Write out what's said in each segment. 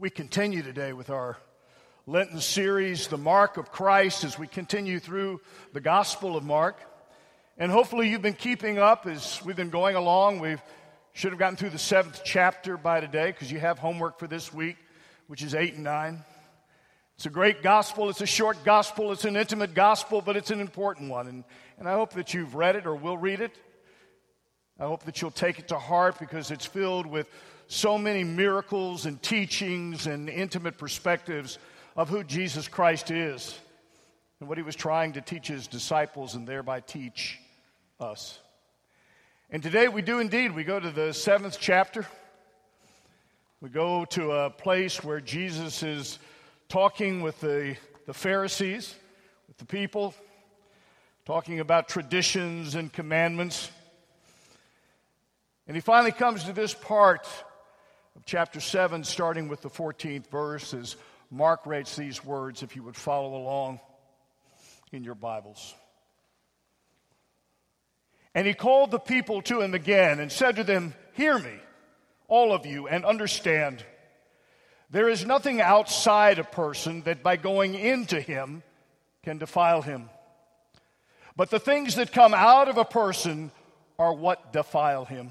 We continue today with our Lenten series, The Mark of Christ, as we continue through the Gospel of Mark. And hopefully you've been keeping up as we've been going along. We should have gotten through the seventh chapter by today because you have homework for this week, which is eight and nine. It's a great gospel. It's a short gospel. It's an intimate gospel, but it's an important one. And, and I hope that you've read it or will read it. I hope that you'll take it to heart because it's filled with so many miracles and teachings and intimate perspectives of who Jesus Christ is and what he was trying to teach his disciples and thereby teach us. And today we do indeed. We go to the seventh chapter. We go to a place where Jesus is talking with the, the Pharisees, with the people, talking about traditions and commandments. And he finally comes to this part of chapter 7, starting with the 14th verse, as Mark writes these words, if you would follow along in your Bibles. And he called the people to him again and said to them, Hear me, all of you, and understand. There is nothing outside a person that by going into him can defile him. But the things that come out of a person are what defile him.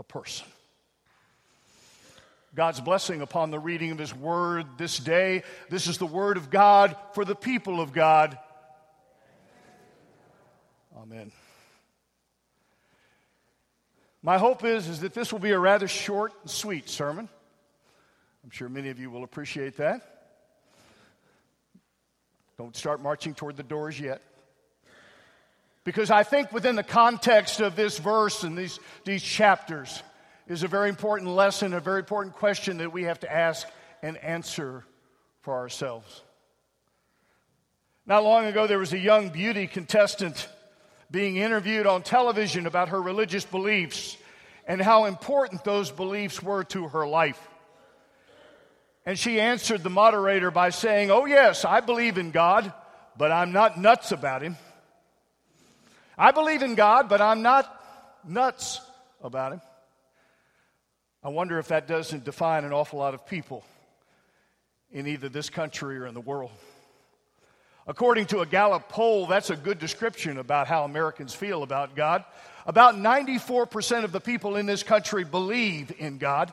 a person. God's blessing upon the reading of His Word this day. This is the Word of God for the people of God. Amen. My hope is, is that this will be a rather short and sweet sermon. I'm sure many of you will appreciate that. Don't start marching toward the doors yet. Because I think within the context of this verse and these, these chapters is a very important lesson, a very important question that we have to ask and answer for ourselves. Not long ago, there was a young beauty contestant being interviewed on television about her religious beliefs and how important those beliefs were to her life. And she answered the moderator by saying, Oh, yes, I believe in God, but I'm not nuts about him. I believe in God, but I'm not nuts about Him. I wonder if that doesn't define an awful lot of people in either this country or in the world. According to a Gallup poll, that's a good description about how Americans feel about God. About 94% of the people in this country believe in God.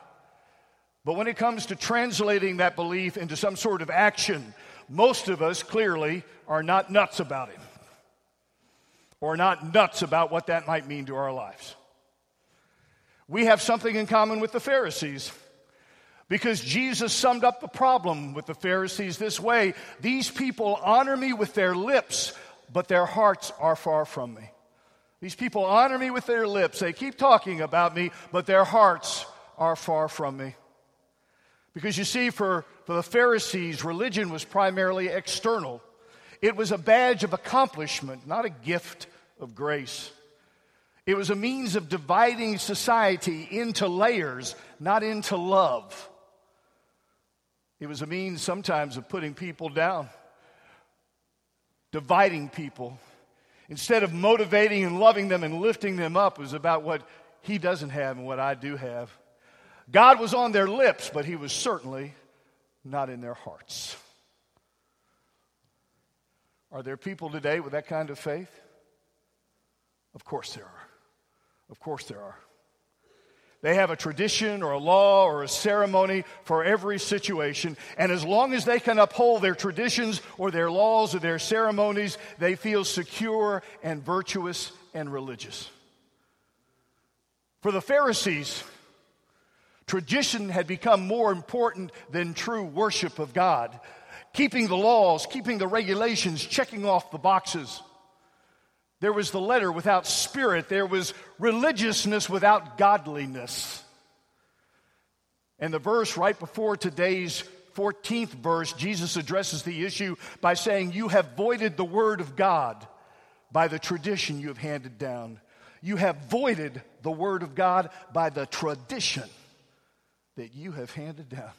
But when it comes to translating that belief into some sort of action, most of us clearly are not nuts about Him or not nuts about what that might mean to our lives. We have something in common with the Pharisees because Jesus summed up the problem with the Pharisees this way These people honor me with their lips, but their hearts are far from me. These people honor me with their lips. They keep talking about me, but their hearts are far from me. Because you see, for, for the Pharisees, religion was primarily external. It was a badge of accomplishment, not a gift of grace. It was a means of dividing society into layers, not into love. It was a means sometimes of putting people down, dividing people. Instead of motivating and loving them and lifting them up, it was about what he doesn't have and what I do have. God was on their lips, but he was certainly not in their hearts. Are there people today with that kind of faith? Of course there are. Of course there are. They have a tradition or a law or a ceremony for every situation. And as long as they can uphold their traditions or their laws or their ceremonies, they feel secure and virtuous and religious. For the Pharisees, tradition had become more important than true worship of God. Keeping the laws, keeping the regulations, checking off the boxes. There was the letter without spirit. There was religiousness without godliness. And the verse right before today's 14th verse, Jesus addresses the issue by saying, You have voided the word of God by the tradition you have handed down. You have voided the word of God by the tradition that you have handed down.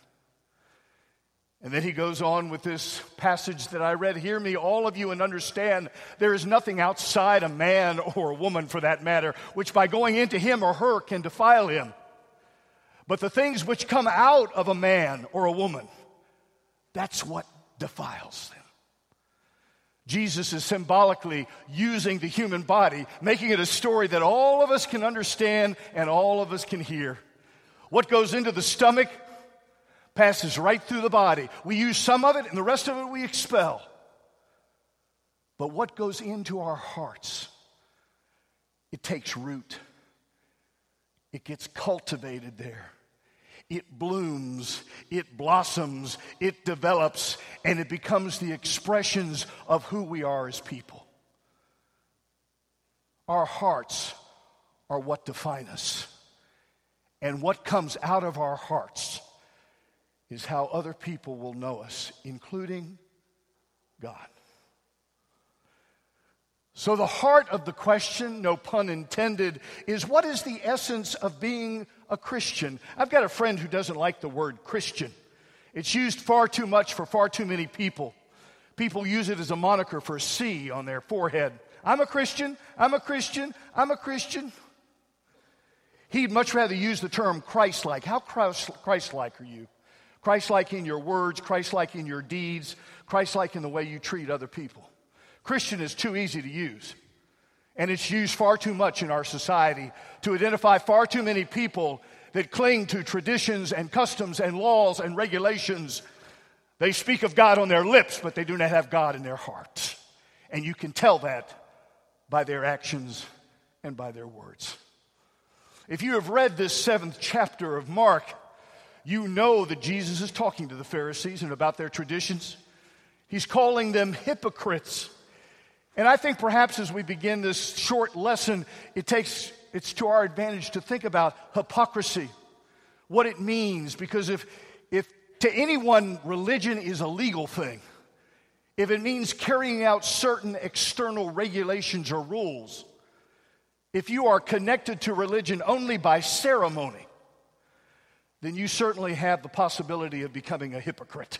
And then he goes on with this passage that I read Hear me, all of you, and understand there is nothing outside a man or a woman, for that matter, which by going into him or her can defile him. But the things which come out of a man or a woman, that's what defiles them. Jesus is symbolically using the human body, making it a story that all of us can understand and all of us can hear. What goes into the stomach passes right through the body. We use some of it, and the rest of it we expel. But what goes into our hearts, it takes root, it gets cultivated there. It blooms, it blossoms, it develops, and it becomes the expressions of who we are as people. Our hearts are what define us. And what comes out of our hearts is how other people will know us, including God. So, the heart of the question, no pun intended, is what is the essence of being a Christian? I've got a friend who doesn't like the word Christian. It's used far too much for far too many people. People use it as a moniker for a C on their forehead. I'm a Christian, I'm a Christian, I'm a Christian. He'd much rather use the term Christ like. How Christ like are you? Christ like in your words, Christ like in your deeds, Christ like in the way you treat other people. Christian is too easy to use. And it's used far too much in our society to identify far too many people that cling to traditions and customs and laws and regulations. They speak of God on their lips, but they do not have God in their hearts. And you can tell that by their actions and by their words. If you have read this seventh chapter of Mark, you know that Jesus is talking to the Pharisees and about their traditions. He's calling them hypocrites. And I think perhaps as we begin this short lesson, it takes it's to our advantage to think about hypocrisy, what it means, because if if to anyone religion is a legal thing, if it means carrying out certain external regulations or rules, if you are connected to religion only by ceremony, then you certainly have the possibility of becoming a hypocrite.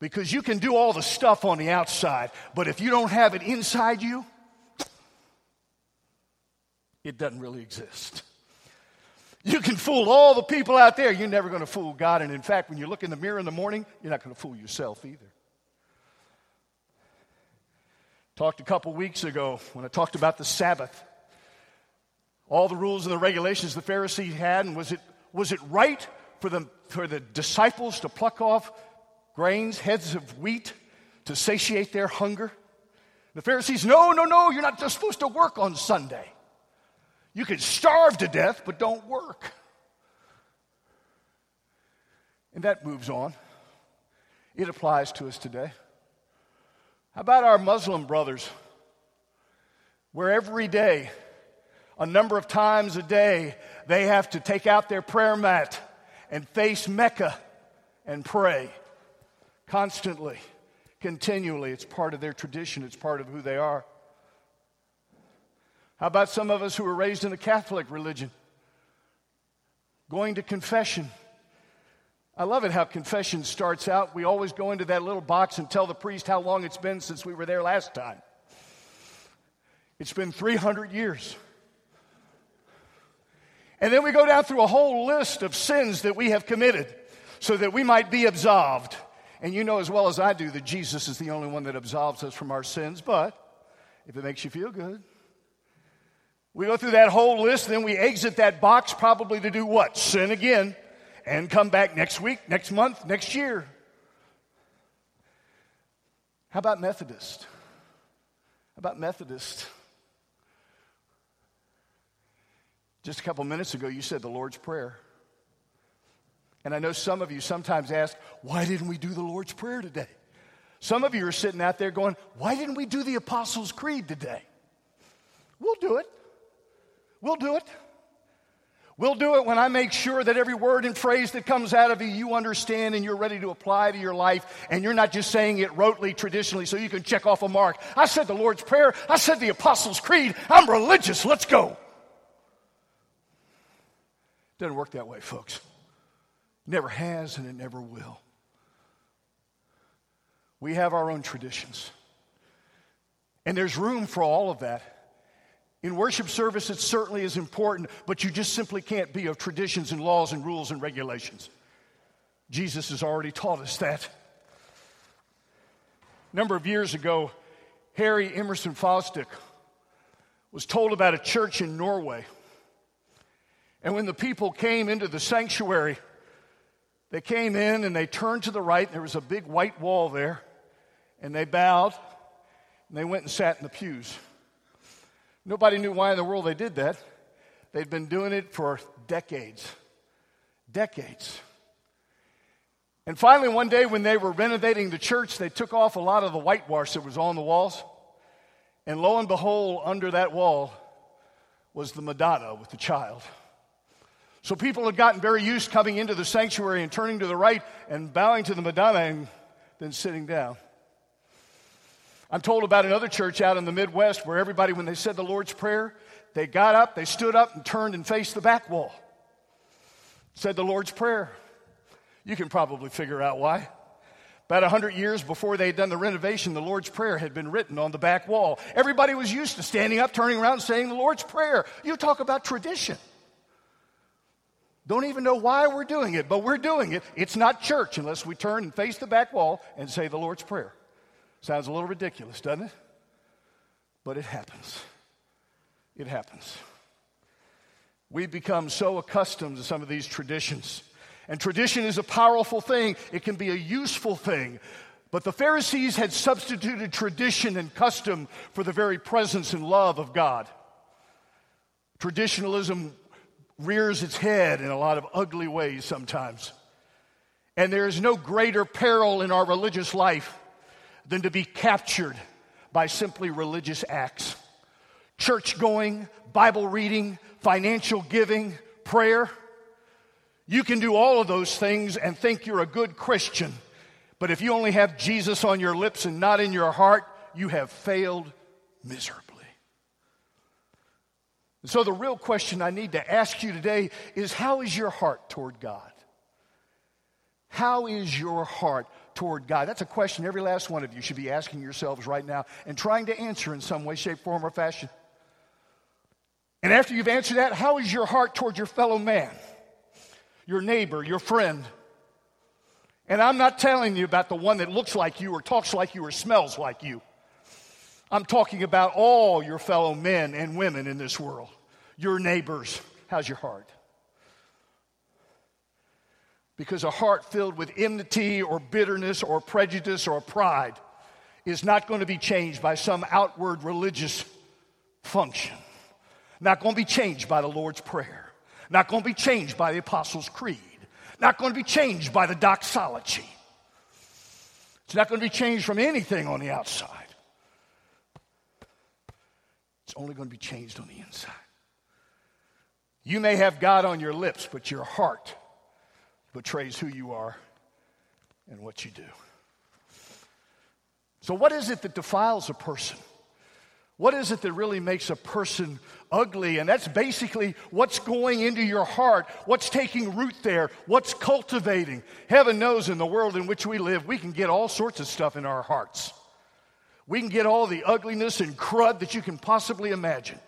Because you can do all the stuff on the outside, but if you don't have it inside you, it doesn't really exist. You can fool all the people out there, you're never going to fool God. And in fact, when you look in the mirror in the morning, you're not going to fool yourself either. Talked a couple weeks ago when I talked about the Sabbath. All the rules and the regulations the Pharisees had, and was it was it right for the, for the disciples to pluck off grains, heads of wheat, to satiate their hunger? The Pharisees, no, no, no, you're not just supposed to work on Sunday. You can starve to death, but don't work. And that moves on. It applies to us today. How about our Muslim brothers, where every day a number of times a day, they have to take out their prayer mat and face Mecca and pray constantly, continually. It's part of their tradition, it's part of who they are. How about some of us who were raised in the Catholic religion? Going to confession. I love it how confession starts out. We always go into that little box and tell the priest how long it's been since we were there last time. It's been 300 years. And then we go down through a whole list of sins that we have committed so that we might be absolved. And you know as well as I do that Jesus is the only one that absolves us from our sins, but if it makes you feel good, We go through that whole list, then we exit that box probably to do what? Sin again and come back next week, next month, next year. How about Methodist? How about Methodist? Just a couple minutes ago, you said the Lord's Prayer. And I know some of you sometimes ask, why didn't we do the Lord's Prayer today? Some of you are sitting out there going, why didn't we do the Apostles' Creed today? We'll do it. We'll do it. We'll do it when I make sure that every word and phrase that comes out of you, you understand and you're ready to apply to your life, and you're not just saying it rotely, traditionally, so you can check off a mark. I said the Lord's Prayer. I said the Apostles' Creed. I'm religious. Let's go. Doesn't work that way, folks. Never has, and it never will. We have our own traditions. And there's room for all of that. In worship service, it certainly is important, but you just simply can't be of traditions and laws and rules and regulations. Jesus has already taught us that. A number of years ago, Harry Emerson Fosdick was told about a church in Norway. And when the people came into the sanctuary, they came in and they turned to the right, and there was a big white wall there, and they bowed, and they went and sat in the pews. Nobody knew why in the world they did that. They'd been doing it for decades. Decades. And finally, one day when they were renovating the church, they took off a lot of the whitewash that was on the walls. And lo and behold, under that wall was the Madonna with the child. So people had gotten very used coming into the sanctuary and turning to the right and bowing to the Madonna and then sitting down. I'm told about another church out in the Midwest where everybody, when they said the Lord's Prayer, they got up, they stood up, and turned and faced the back wall. Said the Lord's Prayer. You can probably figure out why. About 100 years before they had done the renovation, the Lord's Prayer had been written on the back wall. Everybody was used to standing up, turning around, saying the Lord's Prayer. You talk about tradition. Don't even know why we're doing it, but we're doing it. It's not church unless we turn and face the back wall and say the Lord's Prayer. Sounds a little ridiculous, doesn't it? But it happens. It happens. We've become so accustomed to some of these traditions. And tradition is a powerful thing, it can be a useful thing. But the Pharisees had substituted tradition and custom for the very presence and love of God. Traditionalism rears its head in a lot of ugly ways sometimes. And there is no greater peril in our religious life than to be captured by simply religious acts. Church going, Bible reading, financial giving, prayer. You can do all of those things and think you're a good Christian. But if you only have Jesus on your lips and not in your heart, you have failed miserably. So, the real question I need to ask you today is how is your heart toward God? How is your heart toward God? That's a question every last one of you should be asking yourselves right now and trying to answer in some way, shape, form, or fashion. And after you've answered that, how is your heart toward your fellow man, your neighbor, your friend? And I'm not telling you about the one that looks like you or talks like you or smells like you. I'm talking about all your fellow men and women in this world, your neighbors. How's your heart? Because a heart filled with enmity or bitterness or prejudice or pride is not going to be changed by some outward religious function. Not going to be changed by the Lord's Prayer. Not going to be changed by the Apostles' Creed. Not going to be changed by the doxology. It's not going to be changed from anything on the outside. It's only going to be changed on the inside. You may have God on your lips, but your heart betrays who you are and what you do. So, what is it that defiles a person? What is it that really makes a person ugly? And that's basically what's going into your heart, what's taking root there, what's cultivating. Heaven knows in the world in which we live, we can get all sorts of stuff in our hearts. We can get all the ugliness and crud that you can possibly imagine.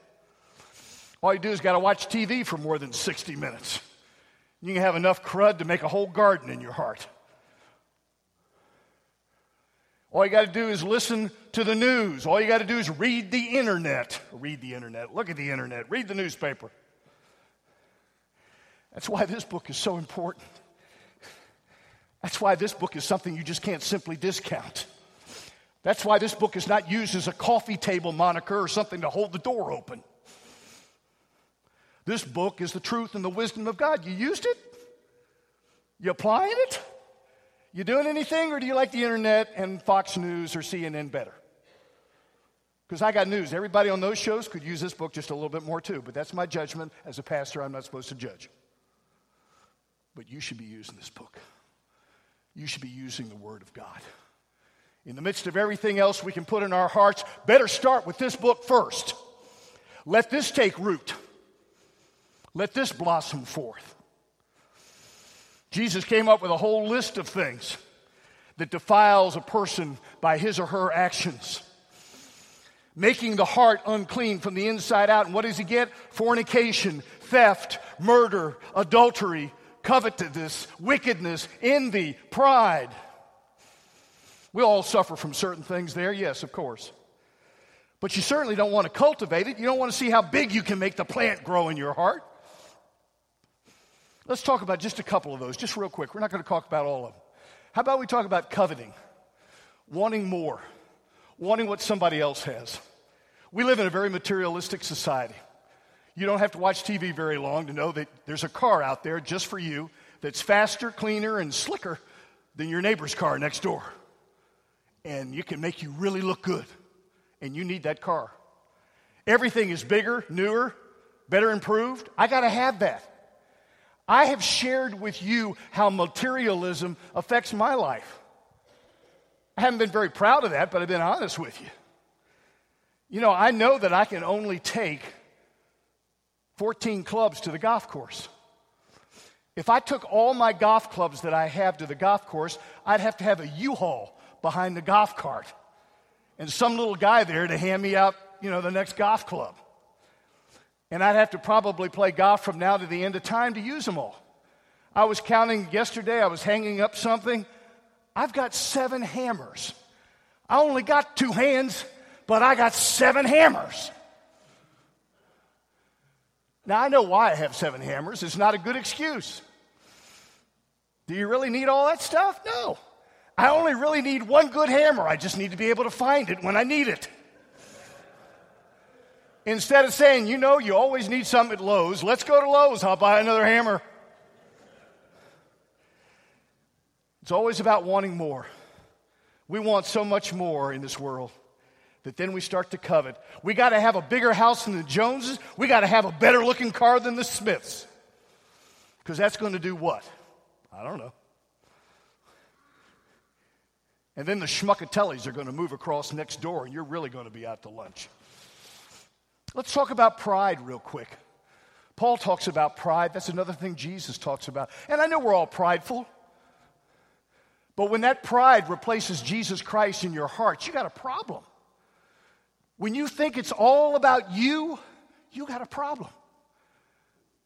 All you do is got to watch TV for more than 60 minutes. You can have enough crud to make a whole garden in your heart. All you got to do is listen to the news. All you got to do is read the internet. Read the internet. Look at the internet. Read the newspaper. That's why this book is so important. That's why this book is something you just can't simply discount. That's why this book is not used as a coffee table moniker or something to hold the door open. This book is the truth and the wisdom of God. You used it? You applying it? You doing anything, or do you like the internet and Fox News or CNN better? Because I got news. Everybody on those shows could use this book just a little bit more too, but that's my judgment. As a pastor, I'm not supposed to judge. But you should be using this book. You should be using the Word of God. In the midst of everything else we can put in our hearts, better start with this book first. Let this take root. Let this blossom forth. Jesus came up with a whole list of things that defiles a person by his or her actions, making the heart unclean from the inside out. And what does he get? Fornication, theft, murder, adultery, covetousness, wickedness, envy, pride. We all suffer from certain things there, yes, of course. But you certainly don't want to cultivate it. You don't want to see how big you can make the plant grow in your heart. Let's talk about just a couple of those, just real quick. We're not going to talk about all of them. How about we talk about coveting, wanting more, wanting what somebody else has? We live in a very materialistic society. You don't have to watch TV very long to know that there's a car out there just for you that's faster, cleaner, and slicker than your neighbor's car next door. And you can make you really look good. And you need that car. Everything is bigger, newer, better improved. I got to have that. I have shared with you how materialism affects my life. I haven't been very proud of that, but I've been honest with you. You know, I know that I can only take 14 clubs to the golf course. If I took all my golf clubs that I have to the golf course, I'd have to have a U-Haul behind the golf cart and some little guy there to hand me out, you know, the next golf club. And I'd have to probably play golf from now to the end of time to use them all. I was counting yesterday, I was hanging up something. I've got seven hammers. I only got two hands, but I got seven hammers. Now, I know why I have seven hammers. It's not a good excuse. Do you really need all that stuff? No. I only really need one good hammer. I just need to be able to find it when I need it. Instead of saying, you know, you always need something at Lowe's, let's go to Lowe's. I'll buy another hammer. It's always about wanting more. We want so much more in this world that then we start to covet. We got to have a bigger house than the Joneses. We got to have a better looking car than the Smiths. Because that's going to do what? I don't know. And then the schmuckatellis are going to move across next door, and you're really going to be out to lunch. Let's talk about pride real quick. Paul talks about pride. That's another thing Jesus talks about. And I know we're all prideful. But when that pride replaces Jesus Christ in your heart, you got a problem. When you think it's all about you, you got a problem.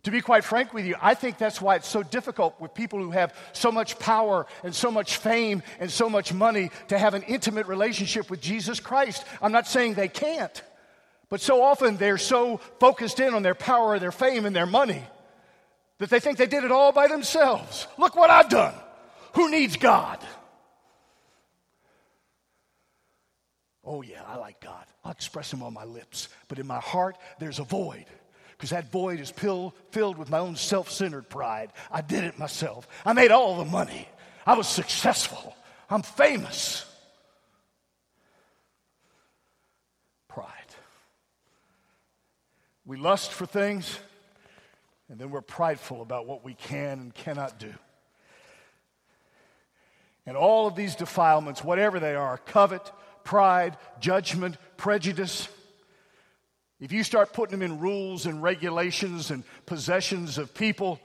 To be quite frank with you, I think that's why it's so difficult with people who have so much power and so much fame and so much money to have an intimate relationship with Jesus Christ. I'm not saying they can't. But so often they're so focused in on their power, their fame, and their money that they think they did it all by themselves. Look what I've done. Who needs God? Oh, yeah, I like God. I'll express Him on my lips. But in my heart, there's a void because that void is filled with my own self centered pride. I did it myself. I made all the money. I was successful. I'm famous. Pride. We lust for things, and then we're prideful about what we can and cannot do. And all of these defilements, whatever they are covet, pride, judgment, prejudice if you start putting them in rules and regulations and possessions of people,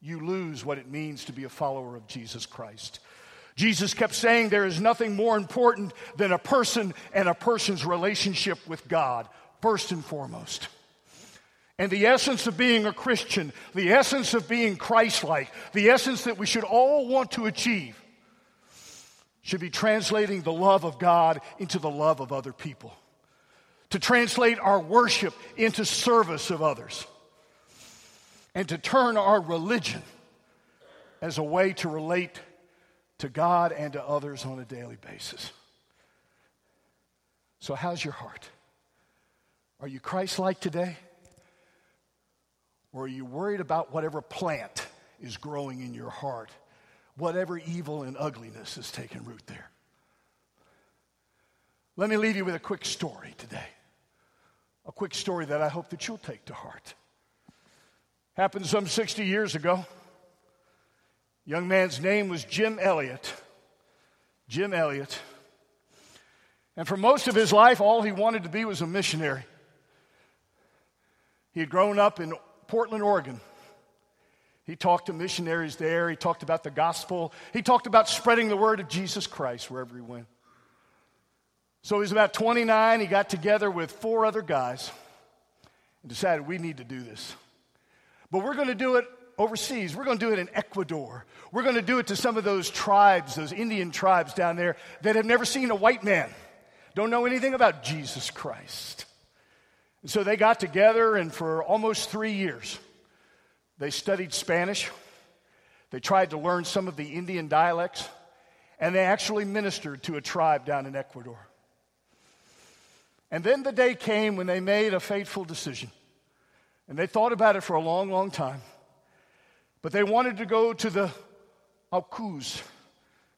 you lose what it means to be a follower of Jesus Christ. Jesus kept saying there is nothing more important than a person and a person's relationship with God first and foremost. And the essence of being a Christian, the essence of being Christ like, the essence that we should all want to achieve should be translating the love of God into the love of other people, to translate our worship into service of others, and to turn our religion as a way to relate to God and to others on a daily basis. So, how's your heart? Are you Christ like today? Or are you worried about whatever plant is growing in your heart, whatever evil and ugliness is taking root there? Let me leave you with a quick story today. A quick story that I hope that you'll take to heart. Happened some 60 years ago. Young man's name was Jim Elliot. Jim Elliot. And for most of his life, all he wanted to be was a missionary. He had grown up in Portland, Oregon. He talked to missionaries there. He talked about the gospel. He talked about spreading the word of Jesus Christ wherever he went. So he was about 29. He got together with four other guys and decided we need to do this. But we're going to do it overseas. We're going to do it in Ecuador. We're going to do it to some of those tribes, those Indian tribes down there that have never seen a white man, don't know anything about Jesus Christ. And so they got together, and for almost three years, they studied Spanish. They tried to learn some of the Indian dialects, and they actually ministered to a tribe down in Ecuador. And then the day came when they made a fateful decision. And they thought about it for a long, long time. But they wanted to go to the Aucas,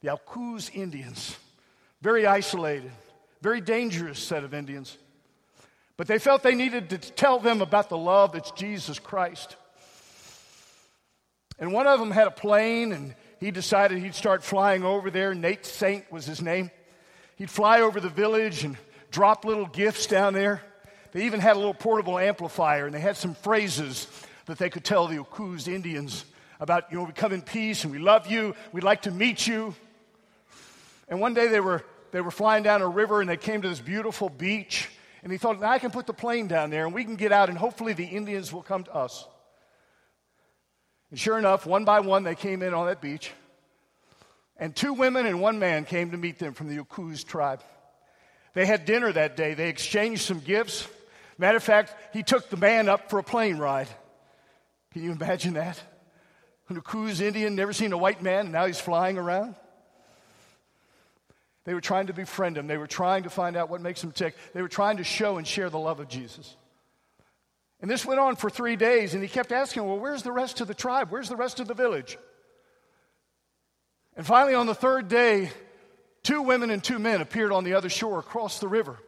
the Aucas Indians, very isolated, very dangerous set of Indians. But they felt they needed to tell them about the love that's Jesus Christ. And one of them had a plane, and he decided he'd start flying over there. Nate Saint was his name. He'd fly over the village and drop little gifts down there. They even had a little portable amplifier, and they had some phrases that they could tell the Aucas Indians about, you know, we come in peace and we love you, we'd like to meet you. And one day they were, they were flying down a river and they came to this beautiful beach. And he thought, I can put the plane down there and we can get out and hopefully the Indians will come to us. And sure enough, one by one, they came in on that beach. And two women and one man came to meet them from the Aucas tribe. They had dinner that day. They exchanged some gifts. Matter of fact, he took the man up for a plane ride. Can you imagine that? An Aucas Indian, never seen a white man, and now he's flying around. They were trying to befriend him. They were trying to find out what makes him tick. They were trying to show and share the love of Jesus. And this went on for three days, and he kept asking, Well, where's the rest of the tribe? Where's the rest of the village? And finally, on the third day, two women and two men appeared on the other shore across the river.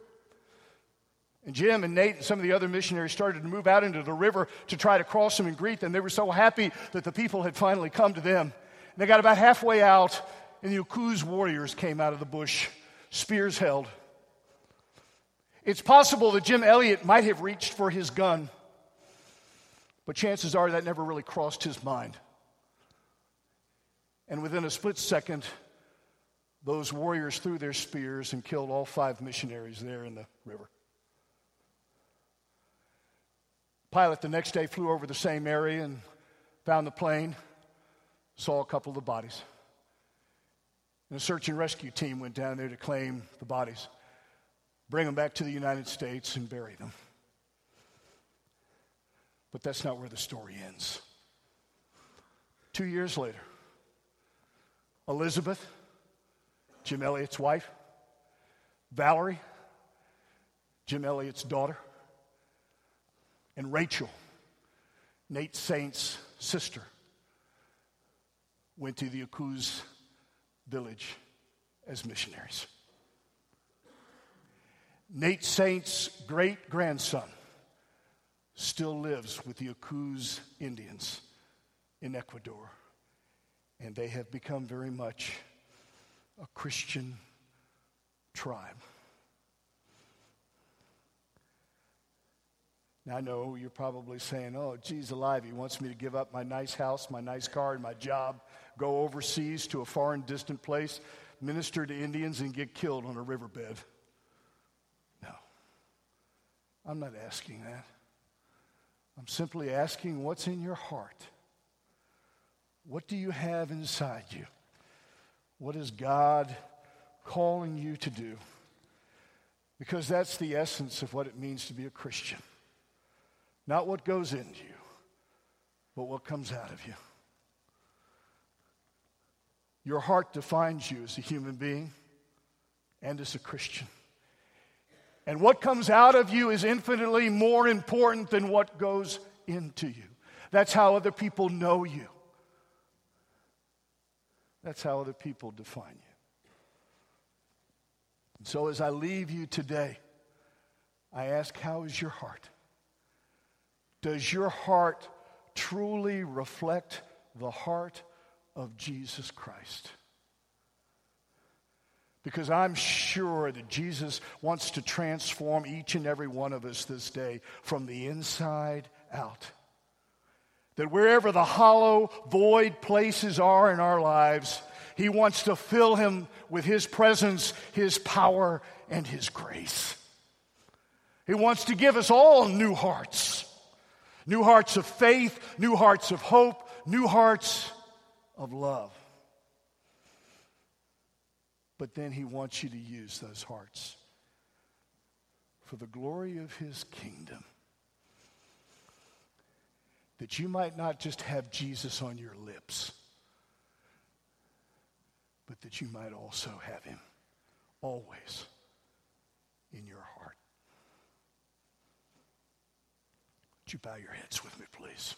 And Jim and Nate and some of the other missionaries started to move out into the river to try to cross them and greet them. They were so happy that the people had finally come to them. And they got about halfway out, and the Aucas warriors came out of the bush, spears held. It's possible that Jim Elliot might have reached for his gun, but chances are that never really crossed his mind. And within a split second, those warriors threw their spears and killed all five missionaries there in the river. Pilot the next day flew over the same area and found the plane, saw a couple of the bodies. And a search and rescue team went down there to claim the bodies, bring them back to the United States, and bury them. But that's not where the story ends. Two years later, Elizabeth, Jim Elliot's wife, Valerie, Jim Elliot's daughter, and Rachel, Nate Saint's sister, went to the Aucas village as missionaries. Nate Saint's great grandson still lives with the Aucas Indians in Ecuador, and they have become very much a Christian tribe. Now, I know you're probably saying, oh, geez, alive, he wants me to give up my nice house, my nice car, and my job, go overseas to a foreign, distant place, minister to Indians, and get killed on a riverbed. No. I'm not asking that. I'm simply asking what's in your heart. What do you have inside you? What has God calling you to do. Because that's the essence of what it means to be a Christian. Not what goes into you, but what comes out of you. Your heart defines you as a human being and as a Christian. And what comes out of you is infinitely more important than what goes into you. That's how other people know you. That's how other people define you. And so as I leave you today, I ask, how is your heart? Does your heart truly reflect the heart of Jesus Christ? Because I'm sure that Jesus wants to transform each and every one of us this day from the inside out. That wherever the hollow, void places are in our lives, He wants to fill Him with His presence, His power, and His grace. He wants to give us all new hearts new hearts of faith, new hearts of hope, new hearts of love. But then he wants you to use those hearts for the glory of his kingdom. That you might not just have Jesus on your lips, but that you might also have him always in your heart. Would you bow your heads with me, please?